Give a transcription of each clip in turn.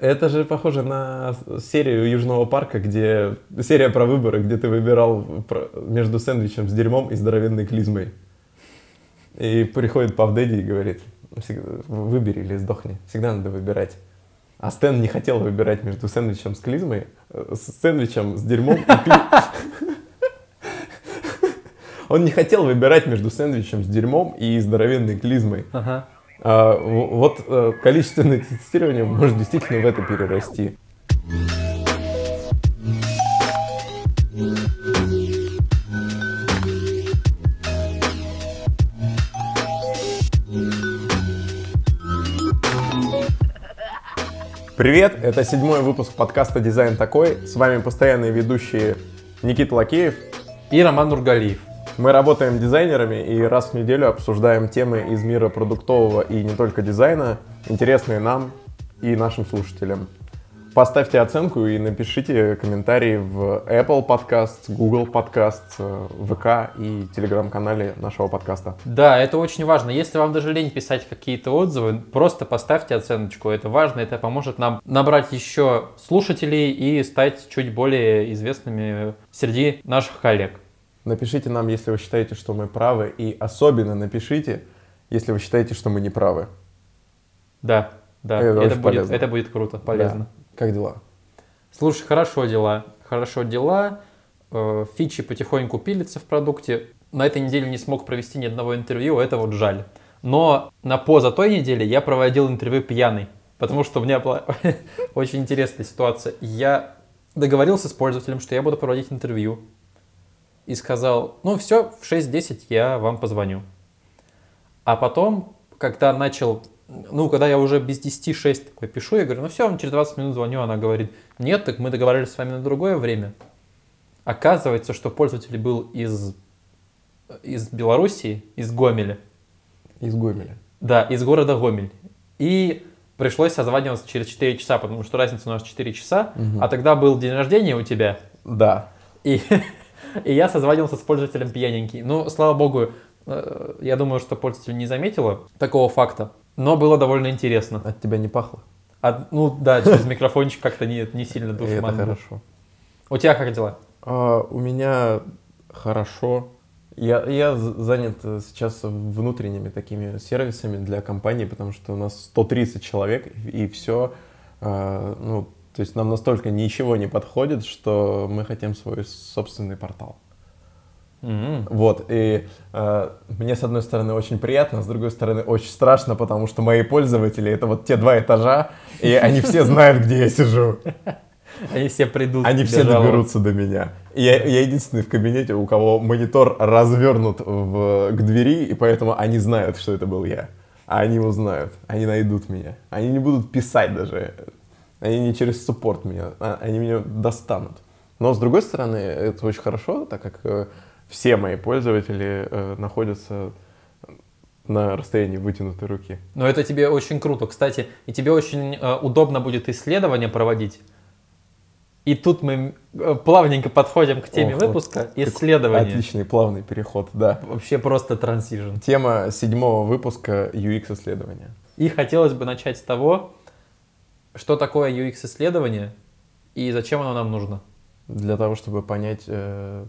Это же похоже на серию Южного парка, где серия про выборы, где ты выбирал между сэндвичем с дерьмом и здоровенной клизмой. И приходит Пав Дэдди и говорит, выбери или сдохни. Всегда надо выбирать. А Стэн не хотел выбирать между сэндвичем с клизмой, э, с сэндвичем с дерьмом и. Он не хотел выбирать между сэндвичем с дерьмом и здоровенной клизмой. Ага. А, вот э, количественное тестирование может действительно в это перерасти. Привет, это седьмой выпуск подкаста «Дизайн такой». С вами постоянные ведущие Никита Лакеев и Роман Нургалиев. Мы работаем дизайнерами и раз в неделю обсуждаем темы из мира продуктового и не только дизайна, интересные нам и нашим слушателям. Поставьте оценку и напишите комментарии в Apple Podcast, Google Podcast, ВК и телеграм-канале нашего подкаста. Да, это очень важно. Если вам даже лень писать какие-то отзывы, просто поставьте оценочку. Это важно, это поможет нам набрать еще слушателей и стать чуть более известными среди наших коллег. Напишите нам, если вы считаете, что мы правы, и особенно напишите, если вы считаете, что мы не правы. Да, да, это, это, будет, это будет круто, полезно. Да. Как дела? Слушай, хорошо дела. Хорошо дела. Э, фичи потихоньку пилятся в продукте. На этой неделе не смог провести ни одного интервью, это вот жаль. Но на поза той неделе я проводил интервью пьяный, потому что у меня была очень интересная ситуация. Я договорился с пользователем, что я буду проводить интервью. И сказал, ну все, в 6.10 я вам позвоню. А потом, когда начал ну, когда я уже без 10-6 такой пишу, я говорю, ну все, через 20 минут звоню, она говорит, нет, так мы договорились с вами на другое время. Оказывается, что пользователь был из, из Белоруссии, из Гомеля. Из Гомеля. Да, из города Гомель. И пришлось созваниваться через 4 часа, потому что разница у нас 4 часа, угу. а тогда был день рождения у тебя. Да. И, и я созванивался с пользователем пьяненький. Ну, слава богу, э, я думаю, что пользователь не заметила такого факта но было довольно интересно. От тебя не пахло? От, ну да, через микрофончик как-то не, не сильно душман. Это хорошо. У тебя как дела? А, у меня хорошо. Я, я занят сейчас внутренними такими сервисами для компании, потому что у нас 130 человек, и все, а, ну, то есть нам настолько ничего не подходит, что мы хотим свой собственный портал. Mm-hmm. Вот, и э, мне, с одной стороны, очень приятно, с другой стороны, очень страшно, потому что мои пользователи — это вот те два этажа, и они все знают, где я сижу. Они все придут. Они все доберутся до меня. Я, я единственный в кабинете, у кого монитор развернут в, к двери, и поэтому они знают, что это был я. А они узнают, они найдут меня. Они не будут писать даже. Они не через суппорт меня, а, они меня достанут. Но, с другой стороны, это очень хорошо, так как э, все мои пользователи э, находятся на расстоянии вытянутой руки. Но это тебе очень круто. Кстати, и тебе очень э, удобно будет исследования проводить. И тут мы э, плавненько подходим к теме Ох, выпуска. Вот, исследования. Отличный плавный переход, да. Вообще просто трансижен. Тема седьмого выпуска UX-исследования. И хотелось бы начать с того, что такое UX-исследование и зачем оно нам нужно. Для того, чтобы понять, э,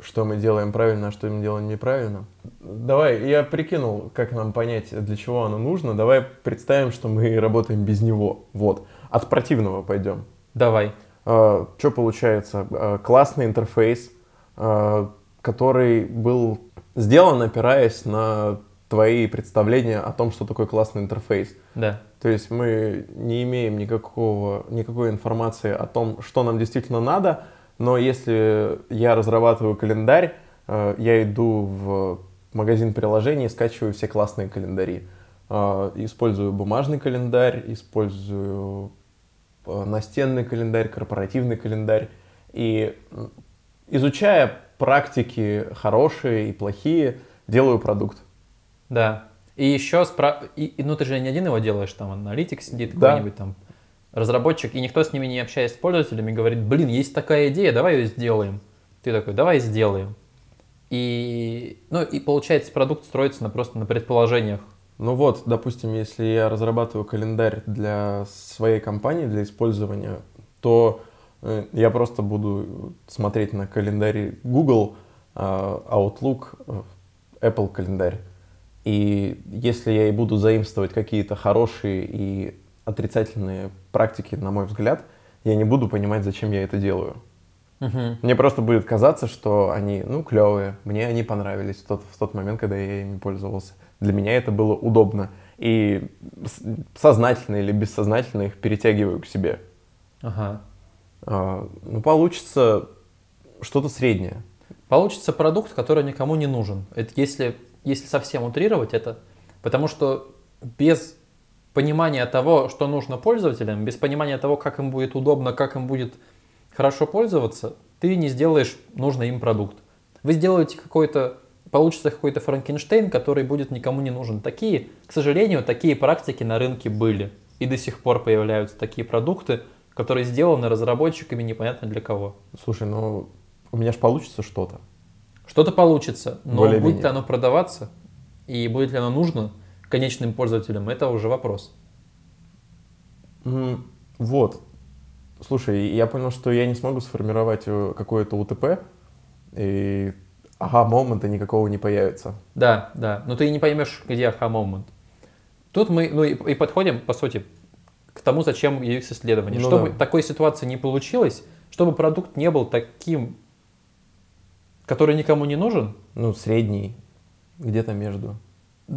что мы делаем правильно, а что мы делаем неправильно. Давай, я прикинул, как нам понять, для чего оно нужно. Давай представим, что мы работаем без него. Вот. От противного пойдем. Давай. А, что получается? А, классный интерфейс, который был сделан, опираясь на твои представления о том, что такое классный интерфейс. Да. То есть мы не имеем никакого, никакой информации о том, что нам действительно надо, но если я разрабатываю календарь, э, я иду в магазин приложений, скачиваю все классные календари. Э, использую бумажный календарь, использую э, настенный календарь, корпоративный календарь. И изучая практики хорошие и плохие, делаю продукт. Да. И еще, спра... и, ну ты же не один его делаешь, там аналитик сидит да. какой-нибудь там разработчик, и никто с ними не общаясь с пользователями, говорит, блин, есть такая идея, давай ее сделаем. Ты такой, давай сделаем. И, ну, и получается, продукт строится на, просто на предположениях Ну вот, допустим, если я разрабатываю календарь для своей компании, для использования, то э, я просто буду смотреть на календарь Google, э, Outlook, э, Apple календарь. И если я и буду заимствовать какие-то хорошие и отрицательные практики, на мой взгляд, я не буду понимать, зачем я это делаю. Мгм. Мне просто будет казаться, что они, ну, клевые, мне они понравились в тот, в тот момент, когда я ими пользовался. Для меня это было удобно. И сознательно или бессознательно их перетягиваю к себе. Ага. А, Ну, получится что-то среднее. Получится продукт, который никому не нужен. Это если, если совсем утрировать это. Потому что без понимания того, что нужно пользователям, без понимания того, как им будет удобно, как им будет хорошо пользоваться, ты не сделаешь нужный им продукт. Вы сделаете какой-то, получится какой-то Франкенштейн, который будет никому не нужен. Такие, к сожалению, такие практики на рынке были. И до сих пор появляются такие продукты, которые сделаны разработчиками непонятно для кого. Слушай, ну, у меня же получится что-то. Что-то получится, но Более-менее. будет ли оно продаваться и будет ли оно нужно конечным пользователям, это уже вопрос. Вот. Слушай, я понял, что я не смогу сформировать э, какое-то УТП, и ага, момента никакого не появится. Да, да, но ты не поймешь, где аха-момент. Тут мы ну, и, и подходим, по сути, к тому, зачем UX-исследование. Ну чтобы да. такой ситуации не получилось, чтобы продукт не был таким, который никому не нужен, Ну, средний, где-то между.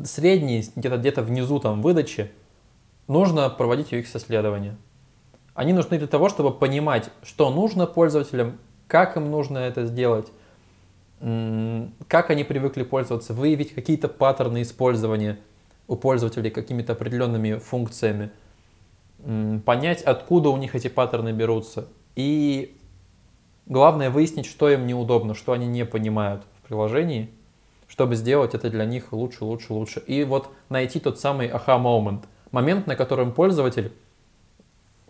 средний, где-то где внизу там выдачи, нужно проводить UX-исследования. Они нужны для того, чтобы понимать, что нужно пользователям, как им нужно это сделать, как они привыкли пользоваться, выявить какие-то паттерны использования у пользователей какими-то определенными функциями, понять, откуда у них эти паттерны берутся. И главное выяснить, что им неудобно, что они не понимают в приложении, чтобы сделать это для них лучше, лучше, лучше. И вот найти тот самый аха-момент. Момент, на котором пользователь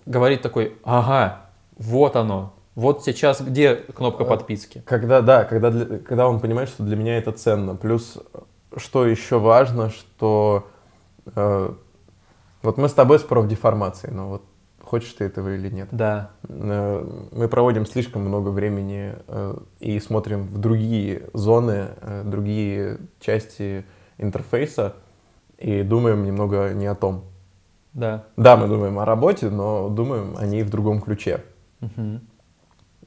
говорит такой, ага, вот оно, вот сейчас где кнопка Э, подписки. Когда, да, когда, для- когда он понимает, что для меня это ценно. Плюс, что еще важно, что э, вот мы с тобой с профдеформацией, но вот хочешь ты этого или нет. Да, Э, Мы проводим слишком много времени э, и смотрим в другие зоны, э, другие части интерфейса и думаем немного не о том. да. Да, мы думаем о работе, но думаем о ней в другом ключе.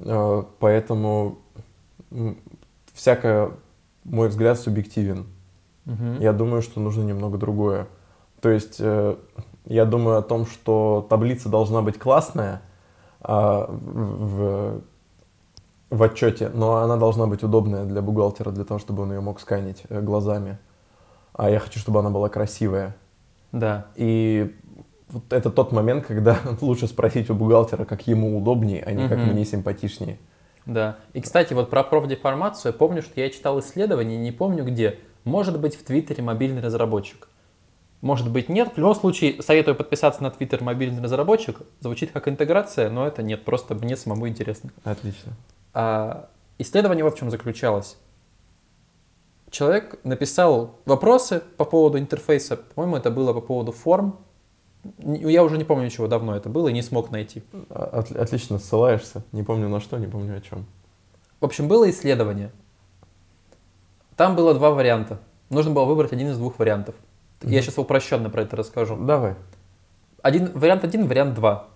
Э, Поэтому всякое, мой взгляд, субъективен. Мгм. Я думаю, что нужно немного другое. То есть я думаю о том, что таблица должна быть классная а, в, в- отчете, но она должна быть удобная для бухгалтера, для того, чтобы он ее мог сканить э, глазами. А я хочу, чтобы она была красивая. Да, И вот это тот момент, когда лучше спросить у бухгалтера, как ему удобнее, а не как Мгм. мне симпатичнее. да. И, кстати, вот про профдеформацию, я помню, что я читал исследование, не помню где. Может быть, в Твиттере мобильный разработчик. Может быть, нет. В любом случае, советую подписаться на Твиттер мобильный разработчик. Звучит как интеграция, но это нет, просто мне самому интересно. Отлично. А, исследование вот в чем заключалось. Человек написал вопросы по поводу интерфейса. По-моему, это было по поводу форм. Я уже не помню, чего давно это было и не смог найти. А- от- отлично ссылаешься. Не помню на что, не помню о чем. В общем, было исследование. Там было два варианта. Нужно было выбрать один из двух вариантов. Я Мгм. сейчас упрощенно про это расскажу. Давай. Один, вариант один, вариант два.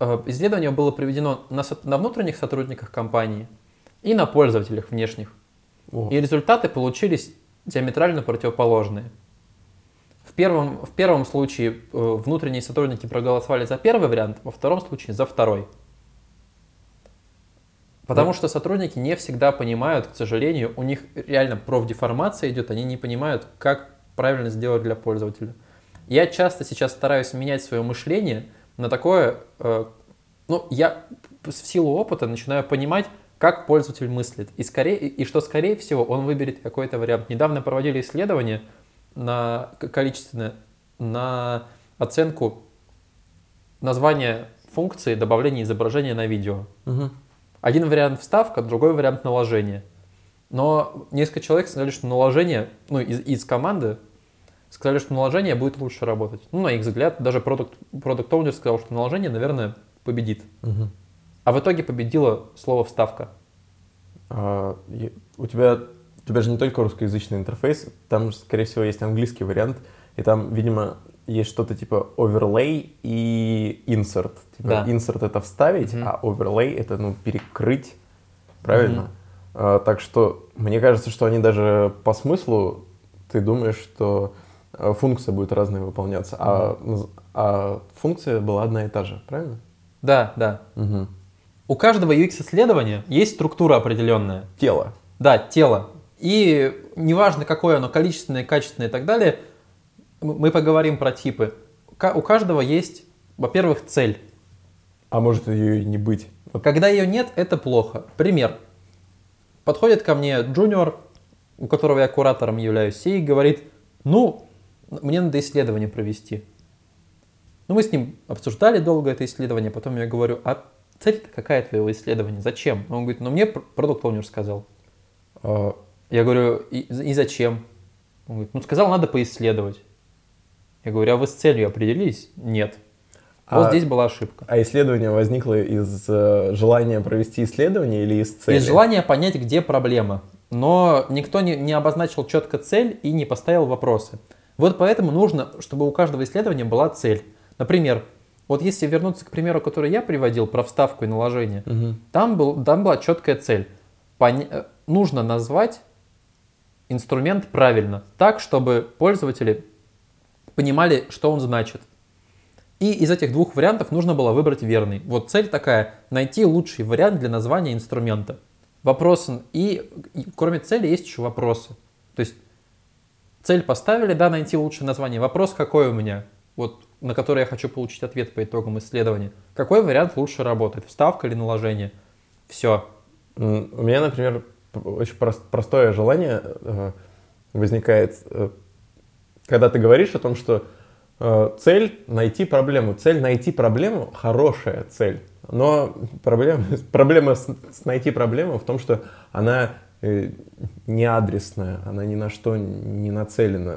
Э, Исследование было проведено на, на внутренних сотрудниках компании и на пользователях внешних. О, И результаты получились диаметрально противоположные. В первом, в первом случае э, внутренние сотрудники проголосовали за первый вариант, во втором случае за второй. Потому Да. что сотрудники не всегда понимают, к сожалению, у них реально профдеформация идет, они не понимают, как правильно сделать для пользователя. Я часто сейчас стараюсь менять свое мышление на такое, э, ну, я в силу опыта начинаю понимать, как пользователь мыслит. И, скорее, и что, скорее всего, он выберет какой-то вариант. Недавно проводили исследование на количественное, на оценку названия функции добавления изображения на видео. мгм. Один вариант вставка, другой вариант наложение. Но несколько человек сказали, что наложение, ну, из, из команды сказали, что наложение будет лучше работать. Ну, на их взгляд, даже продукт, продукт оунер сказал, что наложение, наверное, победит. Мгм. А в итоге победило слово «вставка». А, у тебя, у тебя же не только русскоязычный интерфейс, там, скорее всего, есть английский вариант, и там, видимо, есть что-то типа overlay и insert. Типа Да. insert это вставить, Мгм. а overlay это ну перекрыть, правильно? А, так что мне кажется, что они даже по смыслу, ты думаешь, что а, функция будет разная выполняться, а, а функция была одна и та же, правильно? Да, да. Мгм. У каждого UX-исследования есть структура определенная. Тело. Да, тело. И неважно, какое оно, количественное, качественное и так далее, мы поговорим про типы. У каждого есть, во-первых, цель. А может ее и не быть. Когда ее нет, это плохо. Пример. Подходит ко мне джуниор, у которого я куратором являюсь, и говорит, ну, мне надо исследование провести. Ну, мы с ним обсуждали долго это исследование, потом я говорю, а цель какая твоего исследования? Зачем? Он говорит, ну, мне продукт оунер сказал. а, Я говорю, и, и зачем? Он говорит, ну, сказал, надо поисследовать. Я говорю, а вы с целью определились? Нет. Вот А- здесь была ошибка. А исследование возникло из э, желания провести исследование или из цели? Из желания понять, где проблема. Но никто не, не обозначил четко цель и не поставил вопросы. Вот поэтому нужно, чтобы у каждого исследования была цель. Например, вот если вернуться к примеру, который я приводил про вставку и наложение, Мгм. там, был, там была четкая цель. Поня- э, нужно назвать инструмент правильно, так, чтобы пользователи понимали, что он значит. И из этих двух вариантов нужно было выбрать верный. Вот цель такая, найти лучший вариант для названия инструмента. Вопросы, и, кроме цели есть еще вопросы. То есть цель поставили, да, найти лучшее название. Вопрос какой у меня, вот на который я хочу получить ответ по итогам исследования. Какой вариант лучше работает, вставка или наложение? Все. У меня, например, очень прос- простое желание э, возникает, э, когда ты говоришь о том, что цель найти проблему. Цель найти проблему хорошая цель. Но проблема, проблема с, с найти проблему в том, что она э, не адресная, она ни на что не нацелена.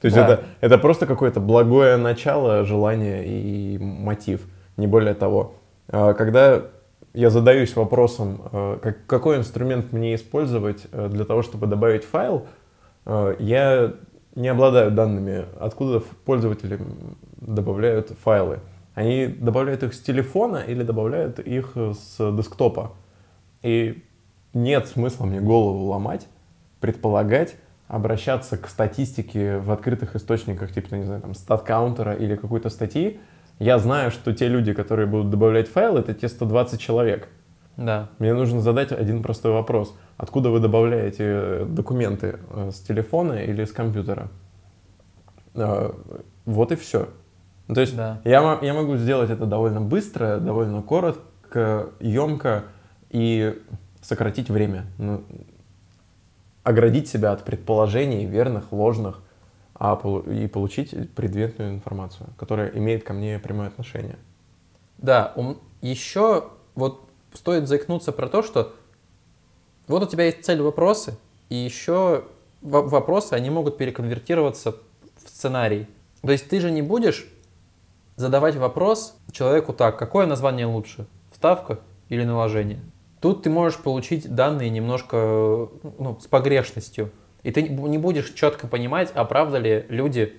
То есть Да. это, это просто какое-то благое начало, желание и мотив, не более того. А Когда я задаюсь вопросом, э, как- какой инструмент мне использовать э, для того, чтобы добавить файл, э, я не обладаю данными, откуда пользователи добавляют файлы. Они добавляют их с телефона или добавляют их э, с десктопа. И нет смысла мне голову ломать, предполагать, обращаться к статистике в открытых источниках, типа, не знаю, там, стат-каунтера или какой-то статьи. Я знаю, что те люди, которые будут добавлять файл, это те 120 человек. Да. Мне нужно задать один простой вопрос. Откуда вы добавляете э, документы? Э, С телефона или с компьютера? Э, Вот и все. То есть Да. я, я могу сделать это довольно быстро, довольно коротко, емко и сократить время. Ну, оградить себя от предположений верных, ложных, а и получить предметную информацию, которая имеет ко мне прямое отношение. Да, еще вот стоит заикнуться про то, что вот у тебя есть цель вопросы, и еще во- вопросы, они могут переконвертироваться в сценарий. То есть ты же не будешь задавать вопрос человеку так, какое название лучше, вставка или наложение. Тут ты можешь получить данные немножко ну, с погрешностью. И ты не будешь четко понимать, а правда ли люди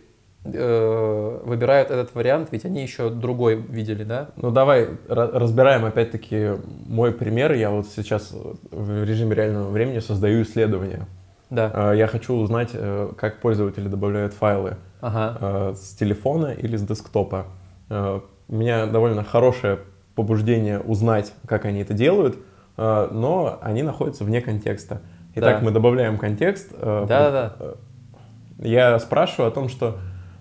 э, выбирают этот вариант, ведь они еще другой видели, да? Ну давай ра- разбираем опять-таки мой пример. Я вот сейчас в режиме реального времени создаю исследование. Да. А, Я хочу узнать, э, как пользователи добавляют файлы Ага. э, с телефона или с десктопа. Э, У меня довольно хорошее побуждение узнать, как они это делают, э, но они находятся вне контекста. Итак, Да. мы добавляем контекст. э, Да-да-да. э, Я спрашиваю о том, что э,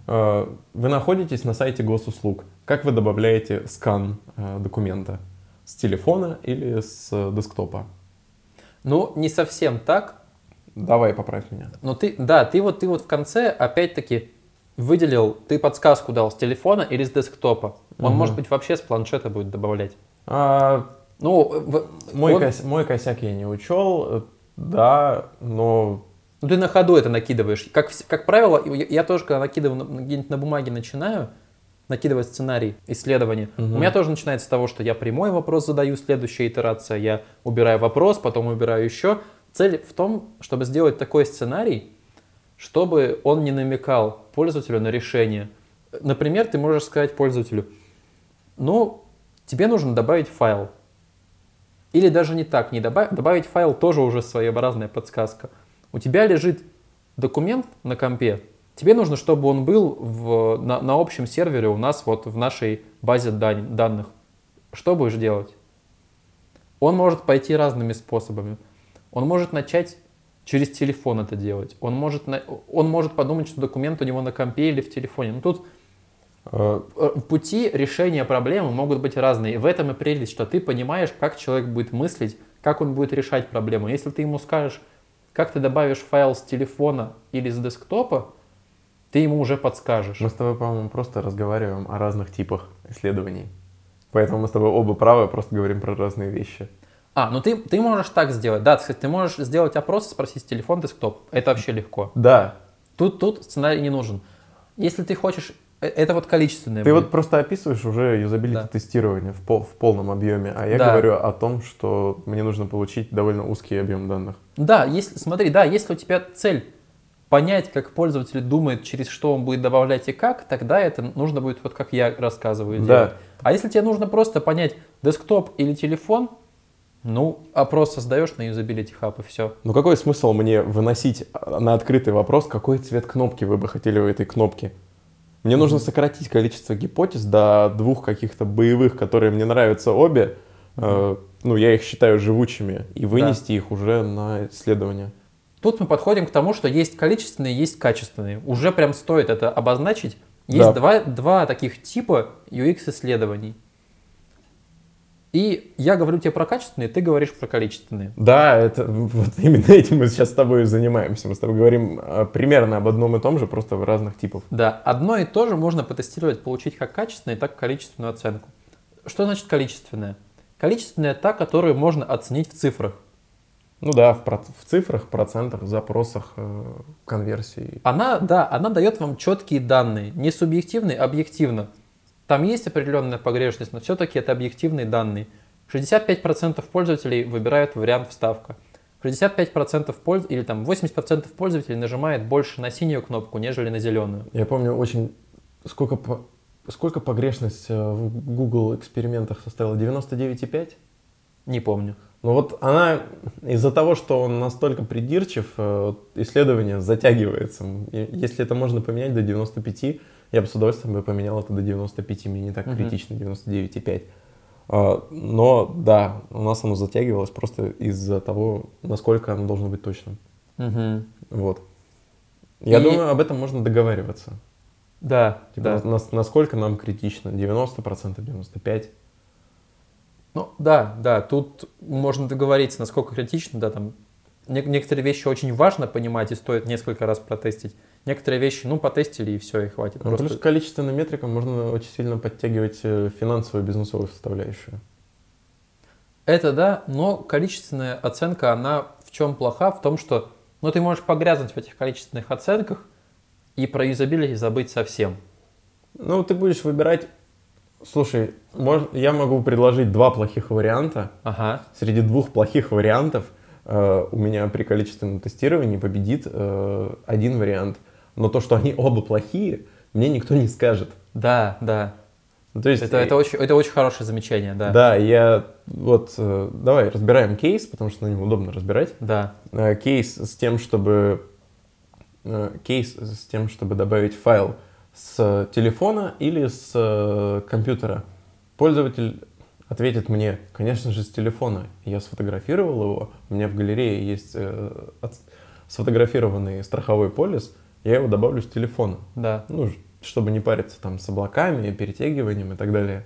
вы находитесь на сайте госуслуг. Как вы добавляете скан э, документа? С телефона или с э, десктопа? Ну, не совсем так, Давай, поправь меня. но ты, да, ты вот, ты вот в конце опять-таки выделил, ты подсказку дал с телефона или с десктопа. Он, Мгм. может быть, вообще с планшета будет добавлять. А, Ну, в- мой, он- кос- мой косяк я не учел, э, да, но Ну, ты на ходу это накидываешь. Как, как правило, я, я тоже, когда накидываю на- где-нибудь на бумаге начинаю, накидывать сценарий исследования, Мгм. у меня тоже начинается с того, что я прямой вопрос задаю, следующая итерация, я убираю вопрос, потом убираю еще. Цель в том, чтобы сделать такой сценарий, чтобы он не намекал пользователю на решение. Например, ты можешь сказать пользователю, ну, тебе нужно добавить файл. Или даже не так, не добавить, добавить файл тоже уже своеобразная подсказка. У тебя лежит документ на компе, тебе нужно, чтобы он был в, на, на общем сервере у нас вот в нашей базе дань- данных. Что будешь делать? Он может пойти разными способами. Он может начать через телефон это делать. Он может, на- он может подумать, что документ у него на компе или в телефоне. Ну тут Э, э, пути решения проблемы могут быть разные. В этом и прелесть, что ты понимаешь, как человек будет мыслить, как он будет решать проблему. Если ты ему скажешь, как ты добавишь файл с телефона или с десктопа, ты ему уже подскажешь. Мы с тобой, по-моему, просто разговариваем о разных типах исследований. Поэтому мы с тобой оба правы, просто говорим про разные вещи. А, ну ты, ты можешь так сделать. Да, кстати, ты можешь сделать опрос и спросить телефон, десктоп. Это вообще легко. Да, Тут, тут сценарий не нужен. Если ты хочешь... э, Это вот количественное ты будет. вот просто описываешь уже юзабилити Да. тестирование в, пол- в полном объеме, а я Да. говорю о том, что мне нужно получить довольно узкий объем данных. Да, если, смотри, да, если у тебя цель понять, как пользователь думает, через что он будет добавлять и как, тогда это нужно будет, вот как я рассказываю, Да. делать. А если тебе нужно просто понять, десктоп или телефон, ну, опрос создаешь на Usability Hub и все. Ну какой смысл мне выносить а, на открытый вопрос, какой цвет кнопки вы бы хотели у этой кнопки? Мне нужно сократить количество гипотез до двух каких-то боевых, которые мне нравятся обе. Э, ну, я их считаю живучими, и вынести их уже на исследование. Тут мы подходим к тому, что есть количественные, есть качественные. Уже прям стоит это обозначить. Есть Да. два, два таких типа UX-исследований. И я говорю тебе про качественные, ты говоришь про количественные. Да, это вот именно этим мы сейчас с тобой и занимаемся. Мы с тобой говорим э, примерно об одном и том же, просто в разных типов. Да, одно и то же можно потестировать, получить как качественную, так и количественную оценку. Что значит количественная? Количественная та, которую можно оценить в цифрах. Ну да, в, проц- в цифрах, процентах, запросах, э, конверсии. Она, да, она дает вам четкие данные, не субъективные, а объективно. Там есть определенная погрешность, но все-таки это объективные данные. 65% пользователей выбирают вариант вставка. 65% польз... или там 80% пользователей нажимает больше на синюю кнопку, нежели на зеленую. Я помню очень... Сколько, по- сколько погрешность э, в Google экспериментах составила? 99,5? Не помню. Ну вот она из-за того, что он настолько придирчив, э, исследование затягивается. Если это можно поменять до 95, я бы с удовольствием бы поменял это до 95, мне не так Мгм. критично 99,5. А, Но да, у нас оно затягивалось просто из-за того, насколько оно должно быть точным. Мгм. Вот. Я И- думаю, об этом можно договариваться. Да, Типа, да. нас- насколько нам критично? 90%, 95%? Ну, да, да, тут можно договориться, насколько критично, да, там не- некоторые вещи очень важно понимать и стоит несколько раз протестить. Некоторые вещи, ну, потестили и все, и хватит. Ну, Просто- Плюс количественным метрикам можно очень сильно подтягивать э, финансовую бизнесовую составляющую. Это да, но количественная оценка, она в чем плоха? В том, что ну, ты можешь погрязнуть в этих количественных оценках и про юзабилити забыть совсем. Ну, ты будешь выбирать... Слушай, мож- я могу предложить два плохих варианта. Ага. Среди двух плохих вариантов э, у меня при количественном тестировании победит э, один вариант. Но то, что они оба плохие, мне никто не скажет. Да, да. Ну, То есть, Это, это, очень, это очень хорошее замечание, да. да, я вот э, давай разбираем кейс, потому что на нем удобно разбирать. Да. Э, кейс с тем, чтобы э, кейс с тем, чтобы добавить файл с телефона или с э, компьютера. Пользователь ответит мне, конечно же, с телефона. Я сфотографировал его, у меня в галерее есть э, от- сфотографированный страховой полис, я его добавлю с телефона. Да. Ну, чтобы не париться там с облаками, перетягиванием и так далее.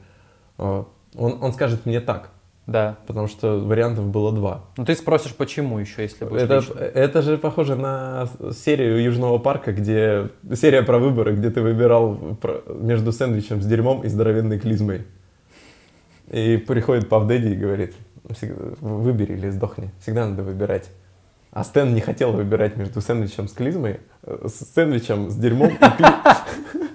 Э, Он, он скажет мне так, Да. потому что вариантов было два. Ну ты спросишь, почему еще, если будешь Это, лично. это же похоже на серию Южного парка, где серия про выборы, где ты выбирал между сэндвичем с дерьмом и здоровенной клизмой. И приходит Пав Дэдди и говорит, «Всегда- выбери или сдохни. Всегда надо выбирать. А Стэн не хотел выбирать между сэндвичем с клизмой, э, с сэндвичем с дерьмом и кли-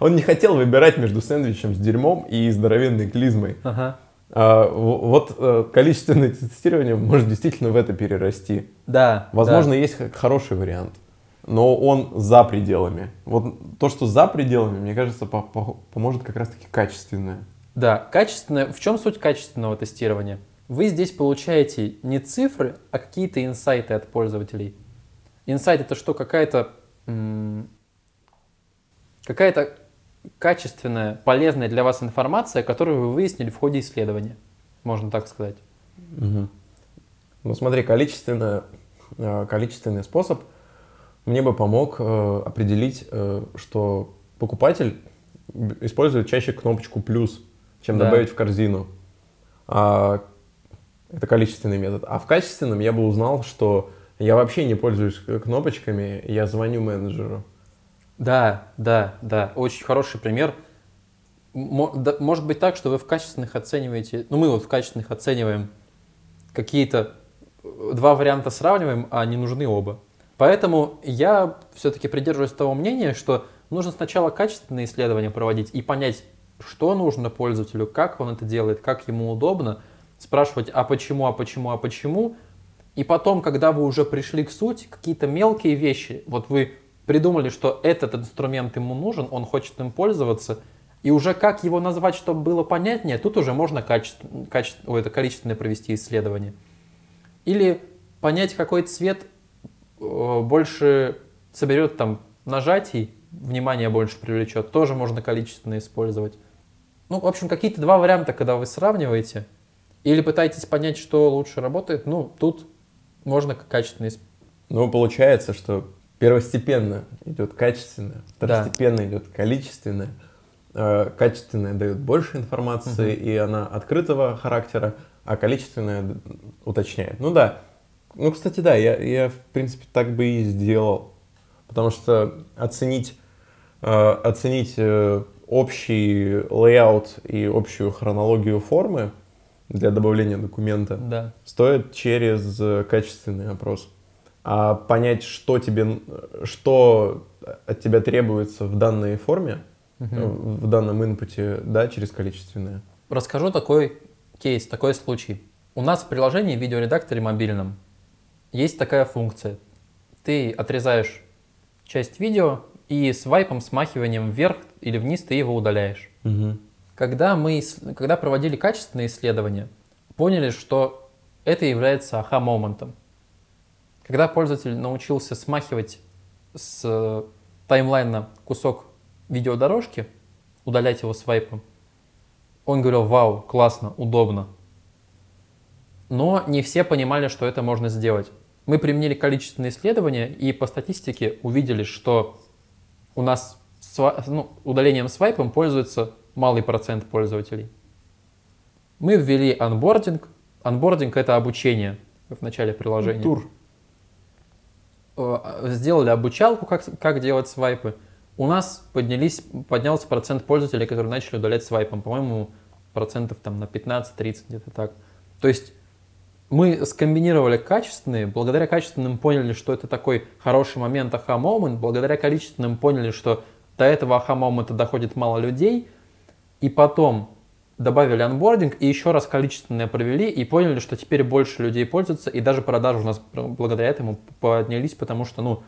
Он не хотел выбирать между сэндвичем с дерьмом и здоровенной клизмой. Ага. А, вот э, количественное тестирование может действительно в это перерасти. Да. Возможно, есть х- хороший вариант, но он за пределами. Вот то, что за пределами, мне кажется, по- по- поможет как раз-таки качественное. Да, качественное. В чем суть качественного тестирования? Вы здесь получаете не цифры, а какие-то инсайты от пользователей. Инсайт это что? Какая-то какая-то качественная, полезная для вас информация, которую вы выяснили в ходе исследования. Можно так сказать. Ну смотри, количественно, э, количественный способ мне бы помог э, определить, э, что покупатель использует чаще кнопочку плюс, чем Да. добавить в корзину. А, это количественный метод. А в качественном я бы узнал, что я вообще не пользуюсь кнопочками, я звоню менеджеру. Да, да, да. Очень хороший пример. Может быть так, что вы в качественных оцениваете, ну мы вот в качественных оцениваем какие-то э, два варианта сравниваем, а не нужны оба. Поэтому я все-таки придерживаюсь того мнения, что нужно сначала качественные исследования проводить и понять, что нужно пользователю, как он это делает, как ему удобно, спрашивать, а почему, а почему, а почему. И потом, когда вы уже пришли к сути, какие-то мелкие вещи, вот вы придумали, что этот инструмент ему нужен, он хочет им пользоваться, и уже как его назвать, чтобы было понятнее, тут уже можно качественно, качественно, ой, это количественное провести исследование. Или понять, какой цвет э, больше соберет там нажатий, внимание больше привлечет, тоже можно количественно использовать. Ну, в общем, какие-то два варианта, когда вы сравниваете, или пытаетесь понять, что лучше работает, ну, тут можно качественно использовать. Ну, получается, что первостепенно идет качественное, второстепенно идет количественное. Э, Качественное дает больше информации, и она открытого характера, а количественное уточняет. Ну да. Ну, кстати, да, я, я в принципе так бы и сделал. Потому что оценить, э, оценить э, общий layout и общую хронологию формы для добавления документа Да. стоит через э, качественный опрос. А понять, что тебе, что от тебя требуется в данной форме, э, в данном input е, да, через количественное. Расскажу такой кейс, такой случай. У нас в приложении в видеоредакторе мобильном есть такая функция. Ты отрезаешь часть видео и свайпом, смахиванием вверх или вниз ты его удаляешь. Когда мы когда проводили качественные исследования, поняли, что это является аха-моментом. Когда пользователь научился смахивать с э, таймлайна кусок видеодорожки, удалять его свайпом, он говорил, вау, классно, удобно. Но не все понимали, что это можно сделать. Мы применили количественные исследования и по статистике увидели, что у нас ну, удалением свайпом пользуется малый процент пользователей. Мы ввели анбординг. Анбординг — это обучение в начале приложения. Тур. Э, Сделали обучалку, как, как делать свайпы. У нас поднялись, поднялся процент пользователей, которые начали удалять свайпом. По-моему, процентов там на 15-30 где-то так. То есть мы скомбинировали качественные, благодаря качественным поняли, что это такой хороший момент аха-момент, благодаря количественным поняли, что до этого аха-момента доходит мало людей, и потом добавили анбординг и еще раз количественное провели и поняли, что теперь больше людей пользуются, и даже продажи у нас благодаря этому поднялись, потому что, ну,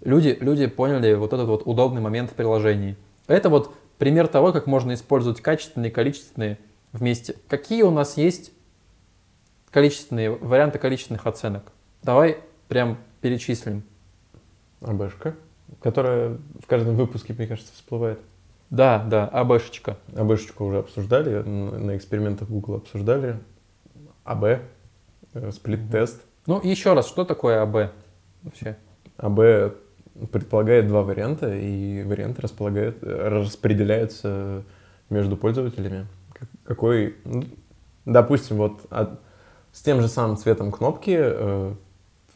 люди, люди поняли вот этот вот удобный момент в приложении. Это вот пример того, как можно использовать качественные и количественные вместе. Какие у нас есть количественные варианты количественных оценок? Давай прям перечислим. АБшка, которая в каждом выпуске, мне кажется, всплывает. Да, да, АБшечка. АБшечку уже обсуждали, на экспериментах Google обсуждали. АБ, э, сплит-тест. Ну, еще раз, что такое АБ вообще? АБ предполагает два варианта, и варианты располагают, э, распределяются между пользователями. Как- Какой, допустим, вот от- с тем же самым цветом кнопки э,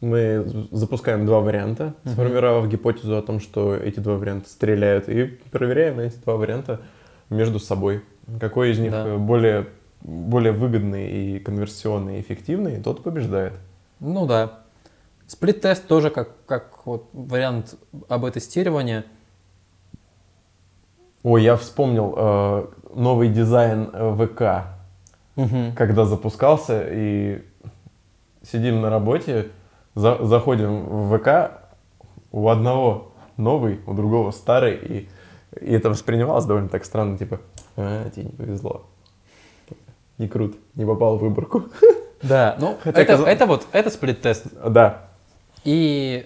мы запускаем два варианта, Мгм. сформировав гипотезу о том, что эти два варианта стреляют, и проверяем эти два варианта между собой. Какой из них Да. более более выгодный и конверсионный, и эффективный, тот побеждает. Ну да. Сплит-тест тоже как, как вот вариант АБ-тестирования. Ой, я вспомнил э, новый дизайн э, ВК, Угу. когда запускался, и сидим на работе, за- заходим в ВК, у одного новый, у другого старый, и, и это воспринималось довольно так странно, типа, а, тебе не повезло. Не круто, не попал в выборку. Да, ну Хотя это, каза- это вот, это сплит-тест. Да, И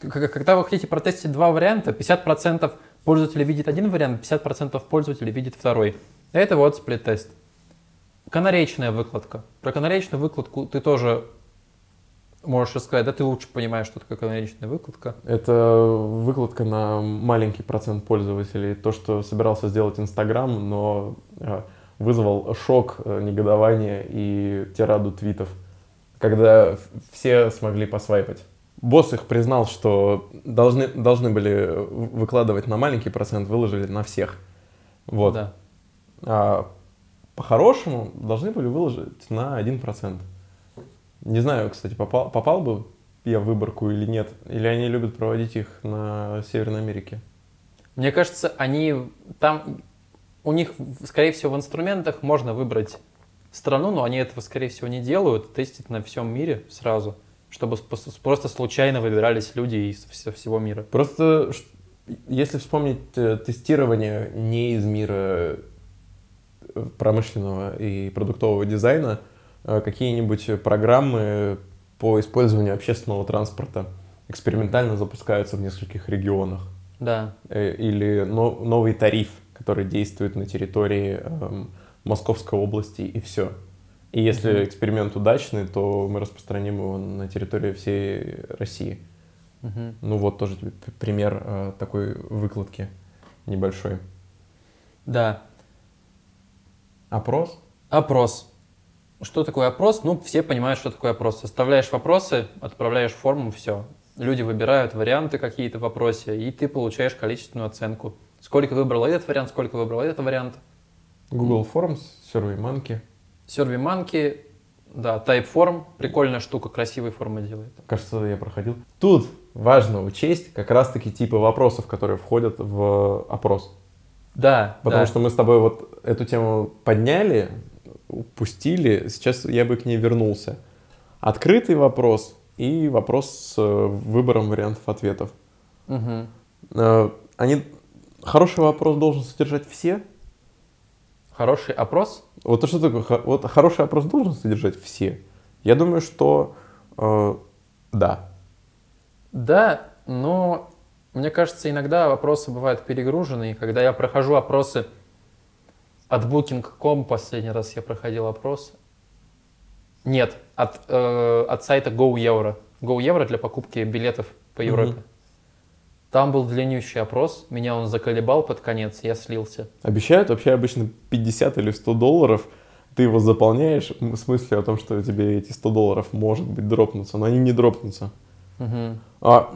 когда вы хотите протестить два варианта, 50% пользователей видит один вариант, 50% пользователей видит второй. Это вот сплит-тест. Канареечная выкладка. Про канареечную выкладку ты тоже можешь рассказать, да ты лучше понимаешь, что такое канареечная выкладка. это выкладка на маленький процент пользователей. То, что собирался сделать Инстаграм, но э, вызвал шок, э, негодование и тираду твитов, когда все смогли посвайпать. Босс их признал, что должны, должны были выкладывать на маленький процент, выложили на всех. Вот. Да. А по-хорошему должны были выложить на 1%. Не знаю, кстати, попал, попал бы я в выборку или нет. Или они любят проводить их на Северной Америке. Мне кажется, они там, у них, скорее всего, в инструментах можно выбрать страну, но они этого, скорее всего, не делают, тестят на всем мире сразу, чтобы просто случайно выбирались люди из вс- всего мира. Просто если вспомнить э, тестирование не из мира э, промышленного и продуктового дизайна, какие-нибудь программы по использованию общественного транспорта экспериментально запускаются в нескольких регионах. Да, Э, или но- новый тариф, который действует на территории эм, Московской области, и все. И если Мгм. эксперимент удачный, то мы распространим его на территории всей России. Мгм. Ну вот тоже пример э, такой выкладки небольшой. да. Опрос? Опрос. Что такое опрос? Ну, все понимают, что такое опрос. Составляешь вопросы, отправляешь форму, все. Люди выбирают варианты какие-то в вопросе, и ты получаешь количественную оценку. Сколько выбрал этот вариант, сколько выбрал этот вариант. Google Forms, SurveyMonkey. SurveyMonkey, да, Typeform, прикольная штука, красивые формы делает. Кажется, я проходил. Тут важно учесть как раз-таки типы вопросов, которые входят в опрос. Да, Потому да. что мы с тобой вот эту тему подняли, упустили, сейчас я бы к ней вернулся. Открытый вопрос и вопрос с э, выбором вариантов ответов. Э, Они... Хороший вопрос должен содержать все. Хороший опрос. Вот то, что такое? Вот хороший опрос должен содержать все. Я думаю, что э, да. Да, но мне кажется, иногда вопросы бывают перегружены. И когда я прохожу опросы от Booking.com, последний раз я проходил опрос. Нет, от, э, от сайта GoEuro. GoEuro для покупки билетов по. Европе. Там был длиннющий опрос, меня он заколебал под конец, я слился. Обещают вообще обычно 50 или 100 долларов. Ты его заполняешь м, с мыслью о том, что тебе эти 100 долларов может быть дропнутся, но они не дропнутся. Мгм. А,